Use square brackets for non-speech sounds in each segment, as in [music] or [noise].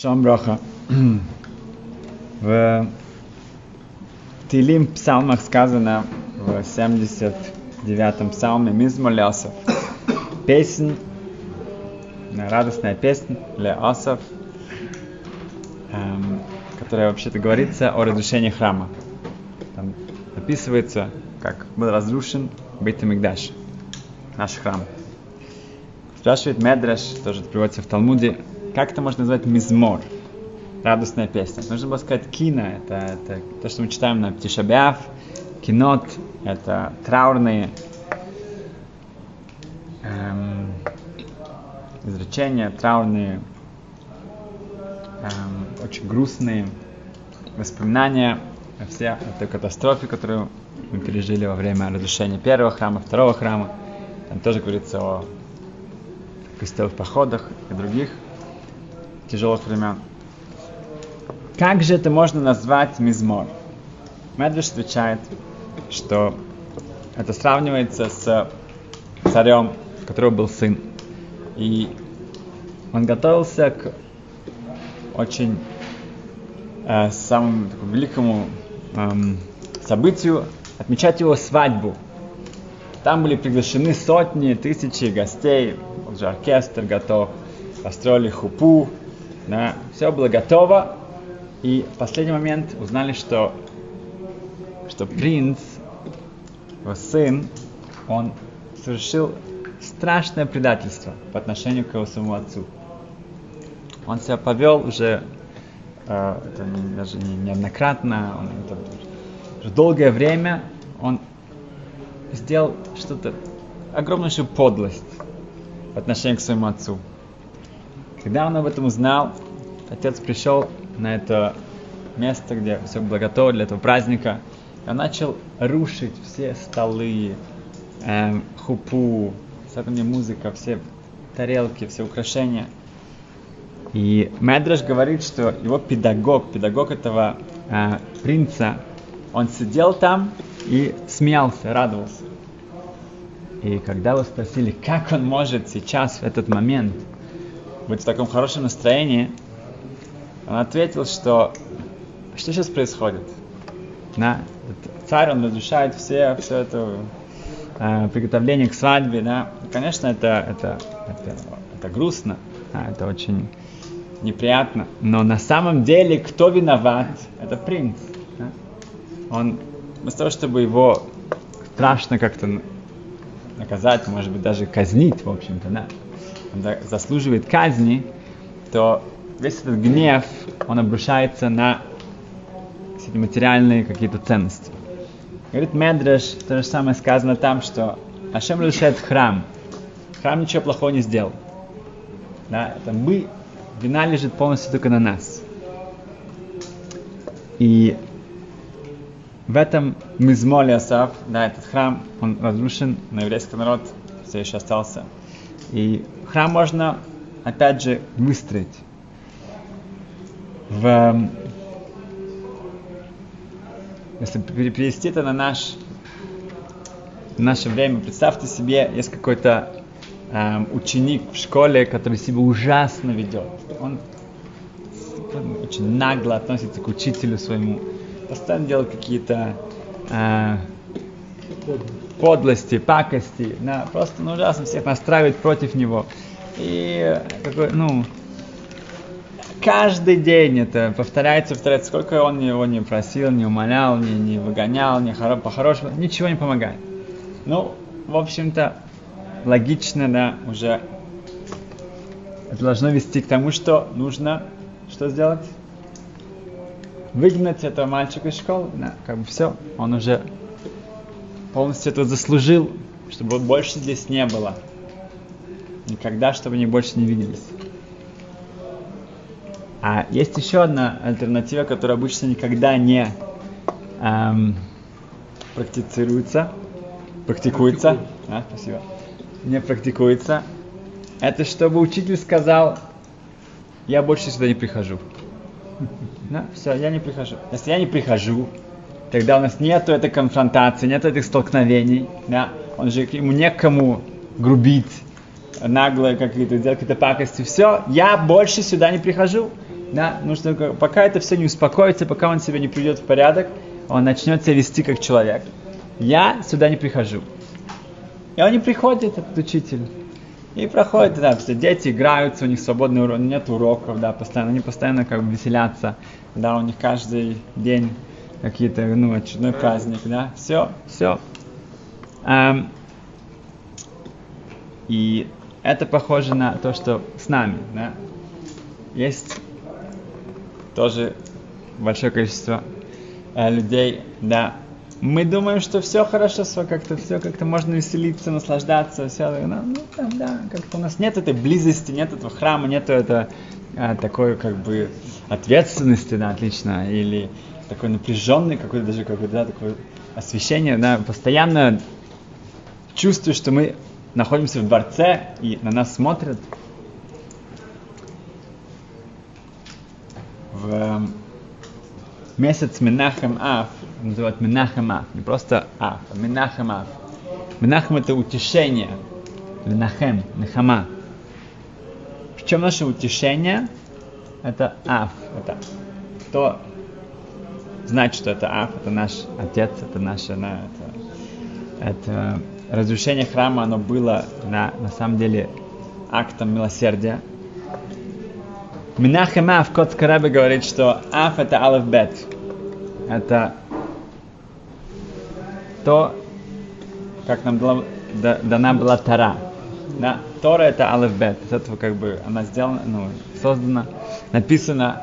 Шалом Броха. [clears throat] В Тилим псалмах сказано в 79-м псалме Мизмоль Асов. Песнь, радостная песня для Асов, эм, которая вообще-то говорится о разрушении храма. Там описывается, как был разрушен Бейт Мигдаш, наш храм. Спрашивает Медреш, тоже приводится в Талмуде, как это можно назвать мизмор? Радостная песня. Нужно было сказать кино, это, это то, что мы читаем на Птишабяв, кинот, это траурные эм, изречения, траурные, эм, очень грустные воспоминания о всей этой катастрофе, которую мы пережили во время разрушения первого храма, второго храма. Там тоже говорится о крестовых походах и других тяжелых времен. Как же это можно назвать мизмор? Медведь отвечает, что это сравнивается с царем, у которого был сын. И он готовился к очень э, самому такому великому эм, событию, отмечать его свадьбу. Там были приглашены сотни, тысячи гостей, уже оркестр готов, построили хупу, да, все было готово, и в последний момент узнали, что, что принц, его сын, он совершил страшное предательство по отношению к его самому отцу. Он себя повел уже, э, это не, даже не, неоднократно, он, это, уже долгое время он сделал что-то, огромнейшую подлость по отношению к своему отцу. Когда он об этом узнал, отец пришел на это место, где все было готово для этого праздника, он начал рушить все столы, эм, хупу, там музыка, все тарелки, все украшения. И Медраш говорит, что его педагог, педагог этого э, принца, он сидел там и смеялся, радовался. И когда вы спросили, как он может сейчас, в этот момент, быть в таком хорошем настроении, он ответил, что что сейчас происходит? Да? Царь, он разрушает все, все это э, приготовление к свадьбе, да? Конечно, это, это, это, это грустно, да? это очень неприятно, но на самом деле кто виноват? Это принц. Да? Он вместо того, чтобы его страшно как-то наказать, может быть, даже казнить, в общем-то, да, заслуживает казни, то весь этот гнев, он обрушается на эти материальные какие-то ценности. Говорит Медреш, то же самое сказано там, что Ашем разрушает храм. Храм ничего плохого не сделал. Да, это мы, вина лежит полностью только на нас. И в этом Мизмоле Асав, да, этот храм, он разрушен, но еврейский народ все еще остался. И храм можно, опять же, выстроить. В, если перевести это на наш в наше время, представьте себе, есть какой-то эм, ученик в школе, который себя ужасно ведет. Он очень нагло относится к учителю своему, постоянно делает какие-то э, подлости, пакости, да, просто ну, ужасно всех настраивает против него. И какой, ну, каждый день это повторяется, повторяется, сколько он его не просил, не умолял, не, не выгонял, не хоро, по-хорошему, ничего не помогает. Ну, в общем-то, логично, да, уже это должно вести к тому, что нужно что сделать? Выгнать этого мальчика из школы, да, как бы все, он уже полностью это заслужил, чтобы больше здесь не было. Никогда, чтобы они больше не виделись. А есть еще одна альтернатива, которая обычно никогда не эм, практицируется, практикуется, а, спасибо, не практикуется. Это чтобы учитель сказал, я больше сюда не прихожу. [laughs] Да, все, я не прихожу. Если я не прихожу, тогда у нас нету этой конфронтации, нету этих столкновений, да, он же ему некому грубить, нагло какие-то делать какие-то пакости, все, я больше сюда не прихожу. Да, нужно, пока это все не успокоится, пока он себя не приведет в порядок, он начнет себя вести как человек. Я сюда не прихожу. И он не приходит, этот учитель. И проходит, да, все дети играются, у них свободный урок, нет уроков, да, постоянно, они постоянно как бы веселятся, да, у них каждый день какие-то, ну, очередной праздник, да, все, все. Эм, и это похоже на то, что с нами, да. Есть тоже большое количество э, людей, да, мы думаем, что все хорошо, все как-то, все как-то можно веселиться, наслаждаться, все, ну, ну там, да, как-то у нас нет этой близости, нет этого храма, нет это а, такой, как бы, ответственности, да, отлично, или такой напряженный какой-то даже какой-то, да, такое освещение, да, постоянно чувствую, что мы находимся в дворце и на нас смотрят. В месяц Менахем Аф называют Менахем Аф, не просто Аф, а Менахем Аф. Менахем это утешение, Менахем, Нехама. В чем наше утешение? Это Аф, это кто знает, что это Аф, это наш отец, это наше, на, это, это разрушение храма, оно было на, на самом деле актом милосердия. Минахем Аф, Кот Скарабе говорит, что Аф это Алеф Бет. Это то, как нам дала, да, дана была Тара. Да? Тора это алфбет. С этого как бы она сделана, ну, создана, написана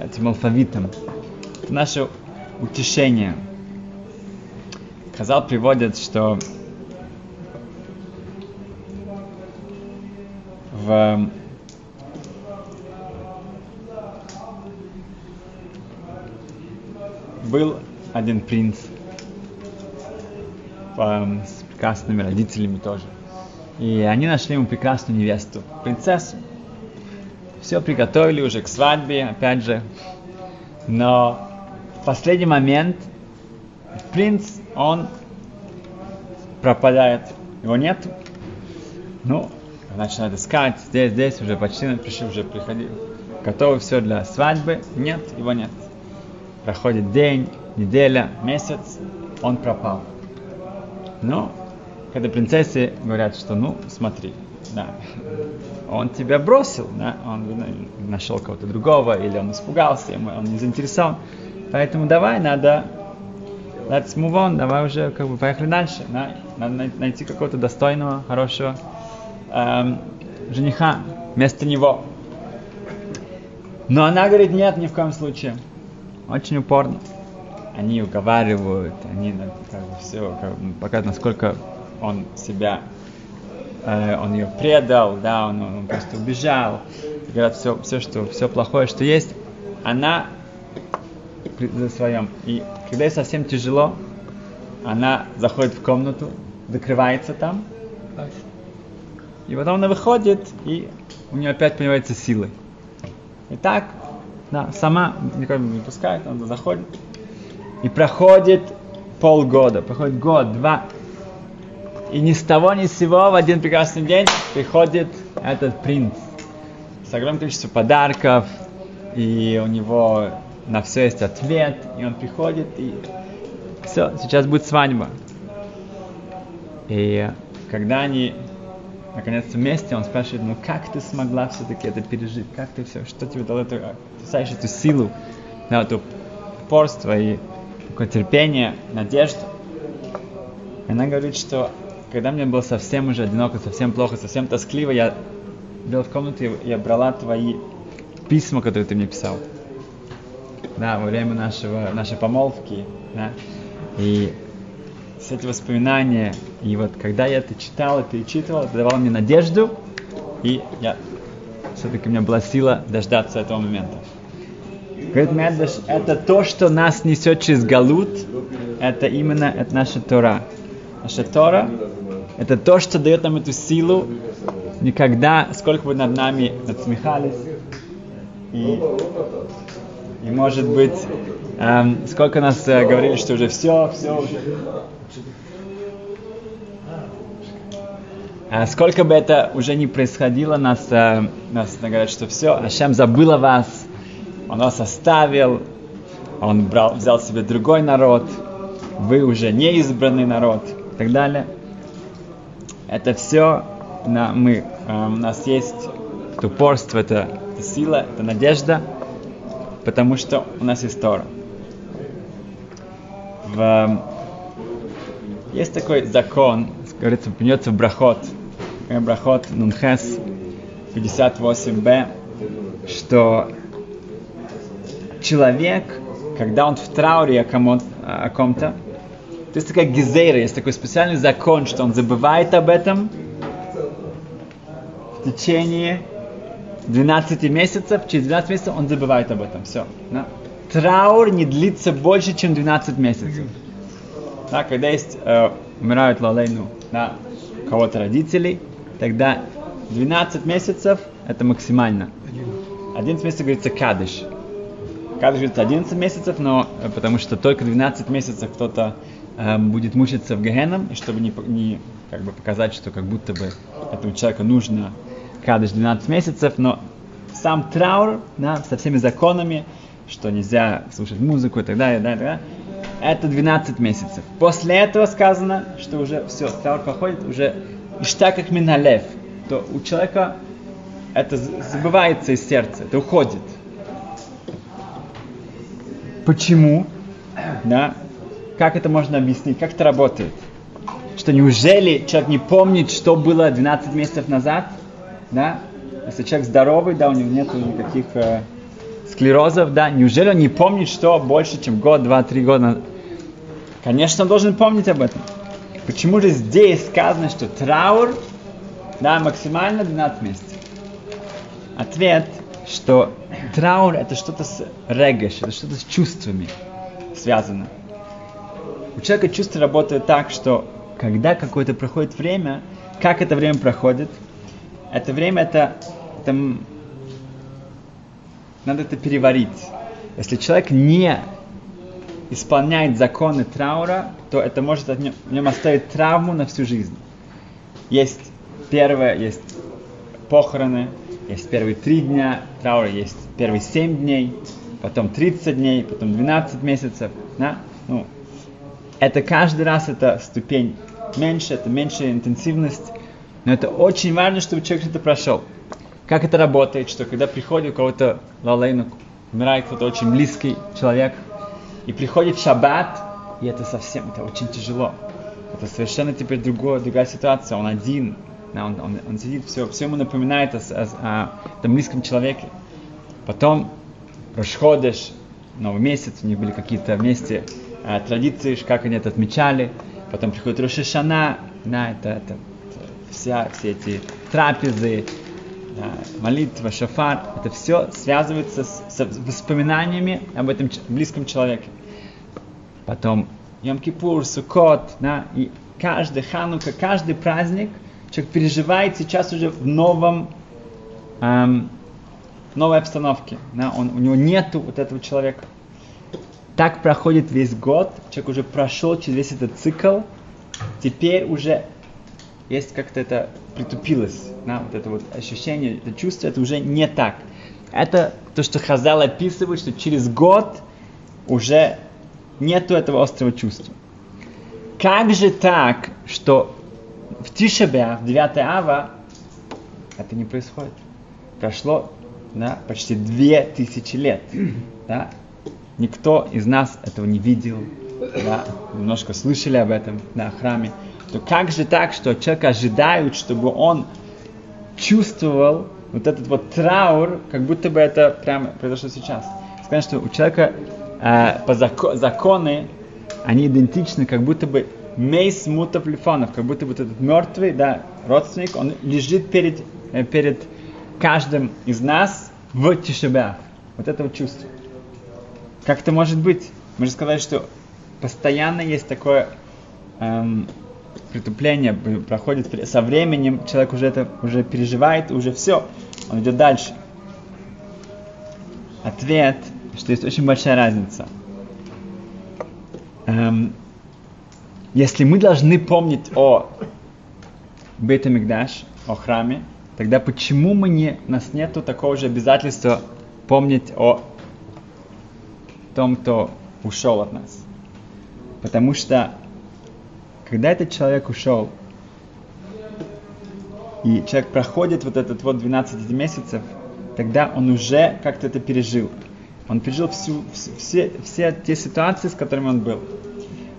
этим алфавитом. Это наше утешение. Казал приводит, что в был один принц, с прекрасными родителями тоже. И они нашли ему прекрасную невесту, принцессу. Все приготовили уже к свадьбе, опять же. Но последний момент принц, он пропадает. Его нет. Ну, начинают искать. Здесь, здесь уже почти пришли, уже приходили. Готовы все для свадьбы. Нет, его нет. Проходит день, неделя, месяц. Он пропал. Но когда принцессе говорят, что ну смотри, да, он тебя бросил, да, он нашел кого-то другого, или он испугался, ему он не заинтересован. Поэтому давай, надо let's move on, давай уже как бы поехали дальше. Да? Надо найти какого-то достойного, хорошего эм, жениха вместо него. Но она говорит, нет, ни в коем случае. Очень упорно они уговаривают, они как бы все как бы, показывают, насколько он себя, э, он ее предал, да, он, он просто убежал, говорят все, все, что, все плохое, что есть, она своем. И когда ей совсем тяжело, она заходит в комнату, закрывается там, и потом она выходит, и у нее опять появляются силы. И так, да, сама никого не пускает, она заходит, и проходит полгода, проходит год, два. И ни с того, ни с сего в один прекрасный день приходит этот принц с огромным количеством подарков, и у него на все есть ответ, и он приходит, и все, сейчас будет свадьба. И когда они наконец-то вместе, он спрашивает, ну как ты смогла все-таки это пережить, как ты все, что тебе дало эту, ты эту силу, да, эту упорство и такое терпение, надежду. Она говорит, что когда мне было совсем уже одиноко, совсем плохо, совсем тоскливо, я был в комнате, я брала твои письма, которые ты мне писал. Да, во время нашего, нашей помолвки. Да. И с эти воспоминания, и вот когда я это читал, и читал, это давало мне надежду, и я все-таки у меня была сила дождаться этого момента. Говорит Медвеш, это то, что нас несет через Галут, это именно это наша Тора. Наша Тора – это то, что дает нам эту силу, никогда, сколько бы над нами надсмехались, и, и может быть, эм, сколько нас э, говорили, что уже все, все уже. А сколько бы это уже не происходило, нас, э, нас говорят, что все, Ашем забыл о вас, он вас оставил, он брал, взял себе другой народ, вы уже не избранный народ. И так далее. Это все на, мы, э, у нас есть это упорство, это, это сила, это надежда, потому что у нас есть Тора. В, эм, есть такой закон, говорится, придется в брахот, э, брахот Нунхес 58b, что человек, когда он в трауре о, ком- о ком-то, то есть такая гизейра, есть такой специальный закон, что он забывает об этом в течение 12 месяцев, через 12 месяцев он забывает об этом. Все. Да? Траур не длится больше, чем 12 месяцев. Да, когда есть, э, умирают лалейну, да, у кого-то родителей, тогда 12 месяцев это максимально. 11 месяцев говорится кадыш. Кадыш говорится 11 месяцев, но э, потому что только 12 месяцев кто-то э, будет мучиться в Гехеном, и чтобы не, не как бы показать, что как будто бы этому человеку нужно кадыш 12 месяцев, но сам траур, да, со всеми законами, что нельзя слушать музыку и так далее, и так это 12 месяцев. После этого сказано, что уже все, траур проходит, уже ишта как миналев, то у человека это забывается из сердца, это уходит. Почему? Да? Как это можно объяснить? Как это работает? Что неужели человек не помнит, что было 12 месяцев назад? Да? Если человек здоровый, да, у него нет никаких э, склерозов, да, неужели он не помнит, что больше, чем год, два, три года? Конечно, он должен помнить об этом. Почему же здесь сказано, что траур, да, максимально 12 месяцев? Ответ, что траур это что-то с регеш, это что-то с чувствами связано. У человека чувства работают так, что когда какое-то проходит время, как это время проходит, это время это, это надо это переварить. Если человек не исполняет законы траура, то это может от нем, в нем оставить травму на всю жизнь. Есть первое, есть похороны, есть первые три дня траура, есть первые семь дней, потом 30 дней, потом 12 месяцев. Да? Ну, это каждый раз это ступень меньше, это меньшая интенсивность, но это очень важно, чтобы человек это прошел. Как это работает, что когда приходит у кого-то лалейну, умирает кто-то очень близкий человек, и приходит шаббат, и это совсем, это очень тяжело. Это совершенно теперь другое, другая ситуация, он один, он, он, он сидит, все, все ему напоминает о, о, о, о близком человеке. Потом расходишь, новый месяц, у них были какие-то вместе э, традиции, как они это отмечали. Потом приходит Рошишана, это, это, это вся, все эти трапезы, молитва, шафар, это все связывается с, с воспоминаниями об этом близком человеке. Потом Йом-Кипур, Сукот, да, и каждый Ханука, каждый праздник человек переживает сейчас уже в новом, эм, новой обстановке. Да, он, у него нету вот этого человека. Так проходит весь год, человек уже прошел через весь этот цикл, теперь уже есть как-то это притупилось, да, вот это вот ощущение, это чувство, это уже не так. Это то, что Хазал описывает, что через год уже нету этого острого чувства. Как же так, что в Тишебе, в 9 ава, это не происходит? Прошло да, почти две тысячи лет. Да? Никто из нас этого не видел, да? немножко слышали об этом на да, храме. То как же так, что человек ожидает, чтобы он чувствовал вот этот вот траур, как будто бы это прямо произошло сейчас. Сказать, что у человека э, по зако- законы, они идентичны, как будто бы мейс мутов как будто бы этот мертвый, да, родственник, он лежит перед, э, перед каждым из нас в тишебе. Вот это вот чувство. Как это может быть? Мы же сказали, что постоянно есть такое эм, притупление, проходит со временем, человек уже это уже переживает, уже все, он идет дальше. Ответ, что есть очень большая разница. Эм, если мы должны помнить о Бетамикдаш, о храме, тогда почему мы не, у нас нету такого же обязательства помнить о том, кто ушел от нас. Потому что, когда этот человек ушел, и человек проходит вот этот вот 12 месяцев, тогда он уже как-то это пережил. Он пережил всю, все, все те ситуации, с которыми он был.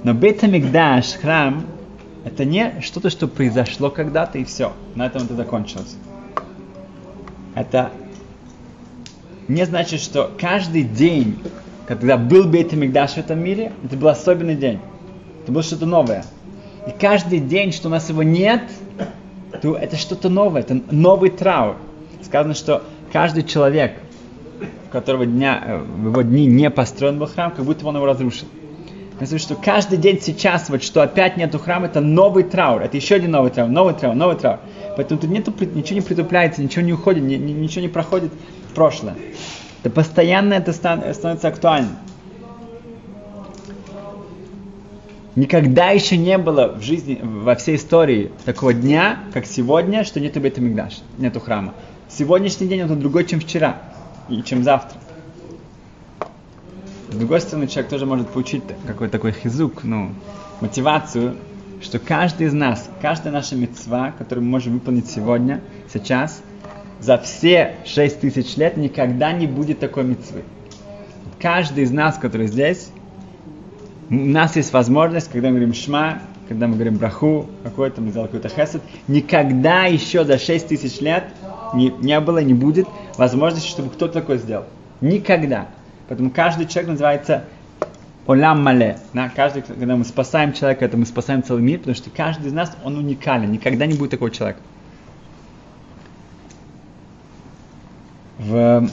Но Бейтамикдаш, храм, это не что-то, что произошло когда-то и все. На этом это закончилось. Это не значит, что каждый день, когда был Бейтамикдаш в этом мире, это был особенный день. Это было что-то новое. И каждый день, что у нас его нет, то это что-то новое, это новый траур. Сказано, что каждый человек, в которого дня, э, в его дни не построен был храм, как будто он его разрушил. Значит, что каждый день сейчас, вот что опять нету храма, это новый траур, это еще один новый траур, новый траур, новый траур. Поэтому тут нету, ничего не притупляется, ничего не уходит, ни, ничего не проходит в прошлое. Это постоянно это становится актуальным. Никогда еще не было в жизни, во всей истории такого дня, как сегодня, что нету Бетамикдаш, нету храма. Сегодняшний день он другой, чем вчера и чем завтра. С другой стороны, человек тоже может получить какой-то такой хизук, ну, мотивацию, что каждый из нас, каждая наша мецва, которую мы можем выполнить сегодня, сейчас, за все 6 тысяч лет никогда не будет такой мецвы. Каждый из нас, который здесь, у нас есть возможность, когда мы говорим шма, когда мы говорим браху, какой-то, мы сделали какой-то хесед, никогда еще за 6 тысяч лет не, не было, не будет возможности, чтобы кто-то такое сделал. Никогда. Поэтому каждый человек называется Олам Мале. Да? Каждый, когда мы спасаем человека, это мы спасаем целый мир, потому что каждый из нас, он уникален. Никогда не будет такого человека. В...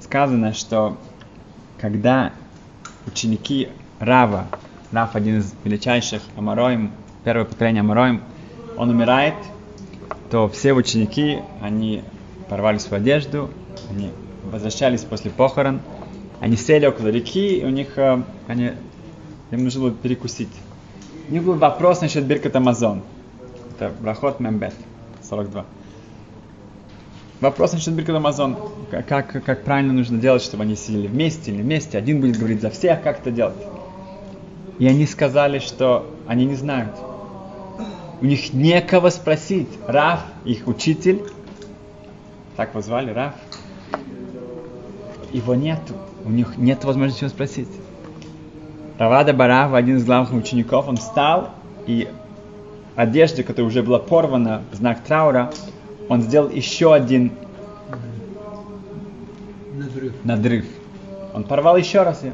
Сказано, что когда ученики Рава, Рав один из величайших Амароим, первое поколение Амароим, он умирает, то все ученики, они порвали свою одежду, они возвращались после похорон, они сели около реки, и у них, э, они, им нужно было перекусить. У них был вопрос насчет Биркат Амазон. Это Брахот Мембет, 42. Вопрос насчет Биркат Амазон. Как, как правильно нужно делать, чтобы они сидели вместе или вместе. Один будет говорить за всех, как это делать. И они сказали, что они не знают. У них некого спросить. Раф, их учитель, так его звали, Раф, его нету. У них нет возможности его спросить. Равада Барав, один из главных учеников, он встал и одежда, которая уже была порвана в знак траура, он сделал еще один надрыв. надрыв. Он порвал еще раз ее.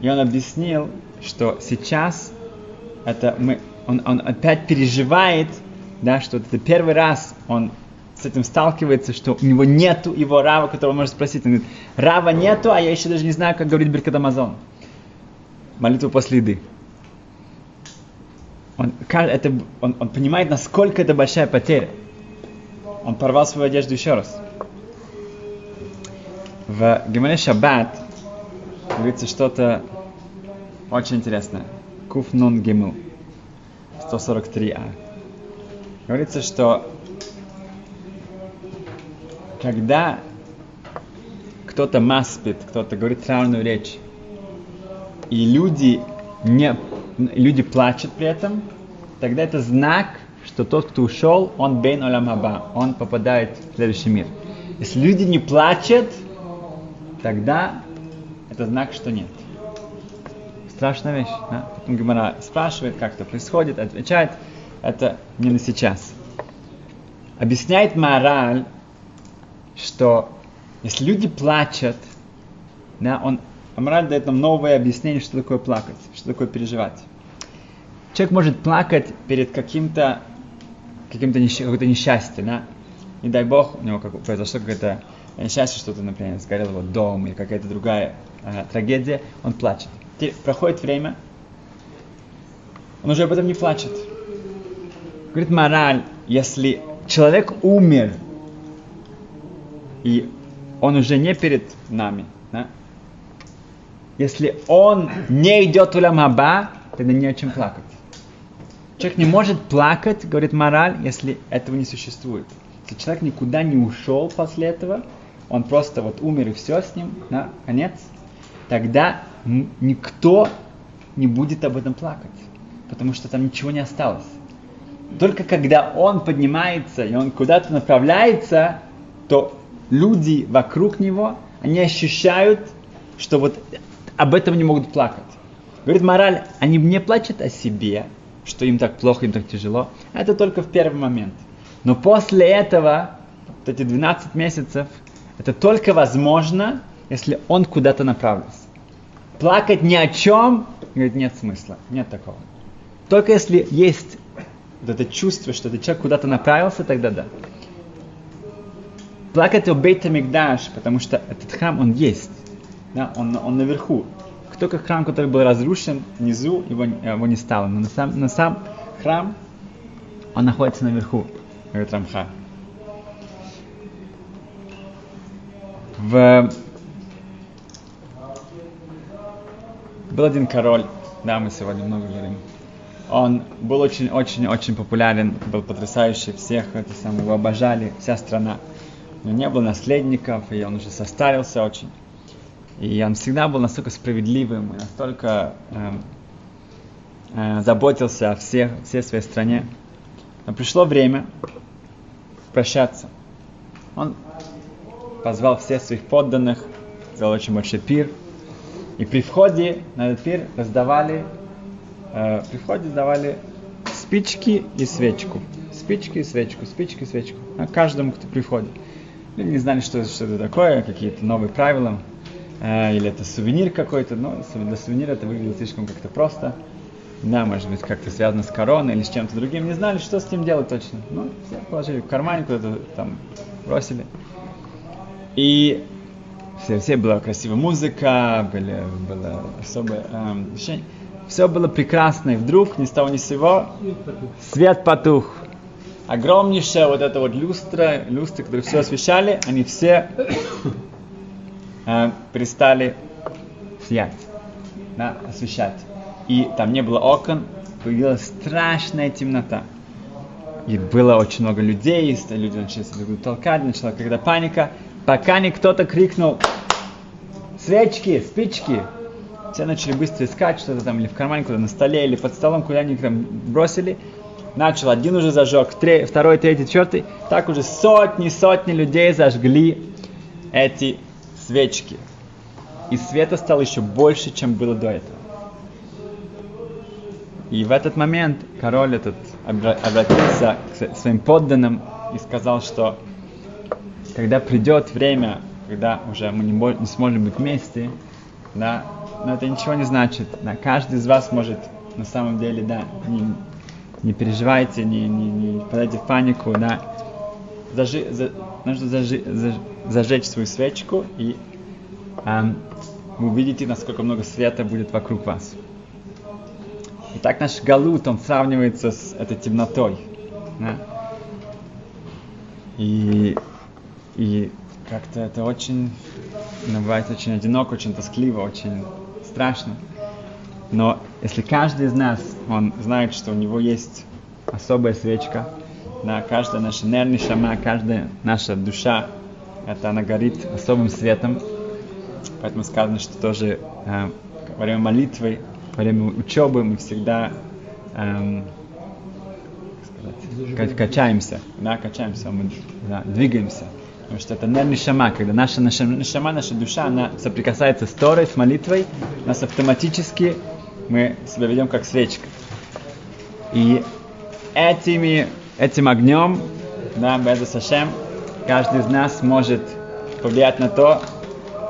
И он объяснил, что сейчас это мы, он, он опять переживает, да, что это первый раз он с этим сталкивается, что у него нету его рава, которого может спросить. Он говорит, рава нету, а я еще даже не знаю, как говорит Беркат Амазон. Молитву после еды. Он, это, он, он понимает, насколько это большая потеря он порвал свою одежду еще раз. В Гимале Шаббат говорится что-то очень интересное. Куф нун гиму. 143а. Говорится, что когда кто-то маспит, кто-то говорит траурную речь, и люди, не, люди плачут при этом, тогда это знак, что тот, кто ушел, он бейн олам хаба, он попадает в следующий мир. Если люди не плачут, тогда это знак, что нет. Страшная вещь. Да? Потом Гимара спрашивает, как это происходит, отвечает, это не на сейчас. Объясняет мораль, что если люди плачут, да, он, мораль дает нам новое объяснение, что такое плакать, что такое переживать. Человек может плакать перед каким-то каким-то несч... какое-то несчастье, да, не дай бог, у него как... произошло какое-то несчастье, что-то, например, сгорел его дом или какая-то другая э, трагедия, он плачет. Теперь проходит время, он уже об этом не плачет. Говорит мораль, если человек умер, и он уже не перед нами, да? если он не идет в Ламаба, тогда не о чем плакать. Человек не может плакать, говорит мораль, если этого не существует. Если человек никуда не ушел после этого, он просто вот умер и все с ним, на конец, тогда никто не будет об этом плакать, потому что там ничего не осталось. Только когда он поднимается и он куда-то направляется, то люди вокруг него, они ощущают, что вот об этом не могут плакать. Говорит мораль, они не плачут о себе, что им так плохо, им так тяжело. Это только в первый момент. Но после этого, вот эти 12 месяцев, это только возможно, если он куда-то направился. Плакать ни о чем, говорит, нет смысла, нет такого. Только если есть вот это чувство, что этот человек куда-то направился, тогда да. Плакать о Бейта Мигдаш, потому что этот храм, он есть. Да, он, он наверху. Только храм, который был разрушен, внизу его, его не стало. Но на сам, на сам храм, он находится наверху, говорит Рамха. В... Был один король, да, мы сегодня много говорим. Он был очень-очень-очень популярен, был потрясающий, всех это самое, его обожали, вся страна. Но не было наследников, и он уже состарился очень. И он всегда был настолько справедливым, и настолько э, э, заботился о всех, всей своей стране. Но пришло время прощаться. Он позвал всех своих подданных, сделал очень большой пир. И при входе на этот пир раздавали, э, при входе давали спички и свечку. Спички и свечку, спички и свечку. На каждому, кто приходит. Люди не знали, что, что это такое, какие-то новые правила. Э, или это сувенир какой-то, но для сувенира это выглядит слишком как-то просто. Да, может быть, как-то связано с короной или с чем-то другим. Не знали, что с ним делать точно. Ну, все положили в кармане, куда-то там бросили. И все, все была красивая музыка, были, было особое эм, ощущение. Все было прекрасно, и вдруг ни с того ни с сего свет потух. Огромнейшая вот эта вот люстра, люстры, которые все освещали, они все э, перестали сиять, да, освещать. И там не было окон, появилась страшная темнота. И было очень много людей, люди начали толкать, начала когда паника, пока не кто-то крикнул свечки, спички. Все начали быстро искать что-то там, или в кармане, куда на столе, или под столом, куда они там бросили. Начал, один уже зажег, три, второй, третий, четвертый. Так уже сотни, сотни людей зажгли эти свечки. И света стало еще больше, чем было до этого. И в этот момент король этот обратился к своим подданным и сказал, что когда придет время, когда уже мы не, не сможем быть вместе, да, но это ничего не значит. Да, каждый из вас может на самом деле, да, не, не переживайте, не, не, не подайте в панику, да. Зажи, за, нужно зажи, заж, зажечь свою свечку, и эм, вы увидите, насколько много света будет вокруг вас. И так наш галут, он сравнивается с этой темнотой. Да? И, и как-то это очень, бывает очень одиноко, очень тоскливо, очень страшно. Но если каждый из нас, он знает, что у него есть особая свечка, да, каждая наша нервная шама, каждая наша душа, это она горит особым светом. Поэтому сказано, что тоже э, во время молитвы, во время учебы мы всегда эм, сказать, качаемся, да, качаемся, мы да, двигаемся. Потому что это нервный шама, когда наша, наша, шама, наша душа, она соприкасается с Торой, с молитвой, нас автоматически мы себя ведем как свечка. И этими, этим огнем, да, Беза Сашем, каждый из нас может повлиять на то,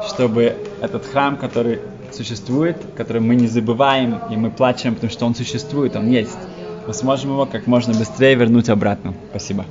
чтобы этот храм, который существует, который мы не забываем, и мы плачем, потому что он существует, он есть, мы сможем его как можно быстрее вернуть обратно. Спасибо.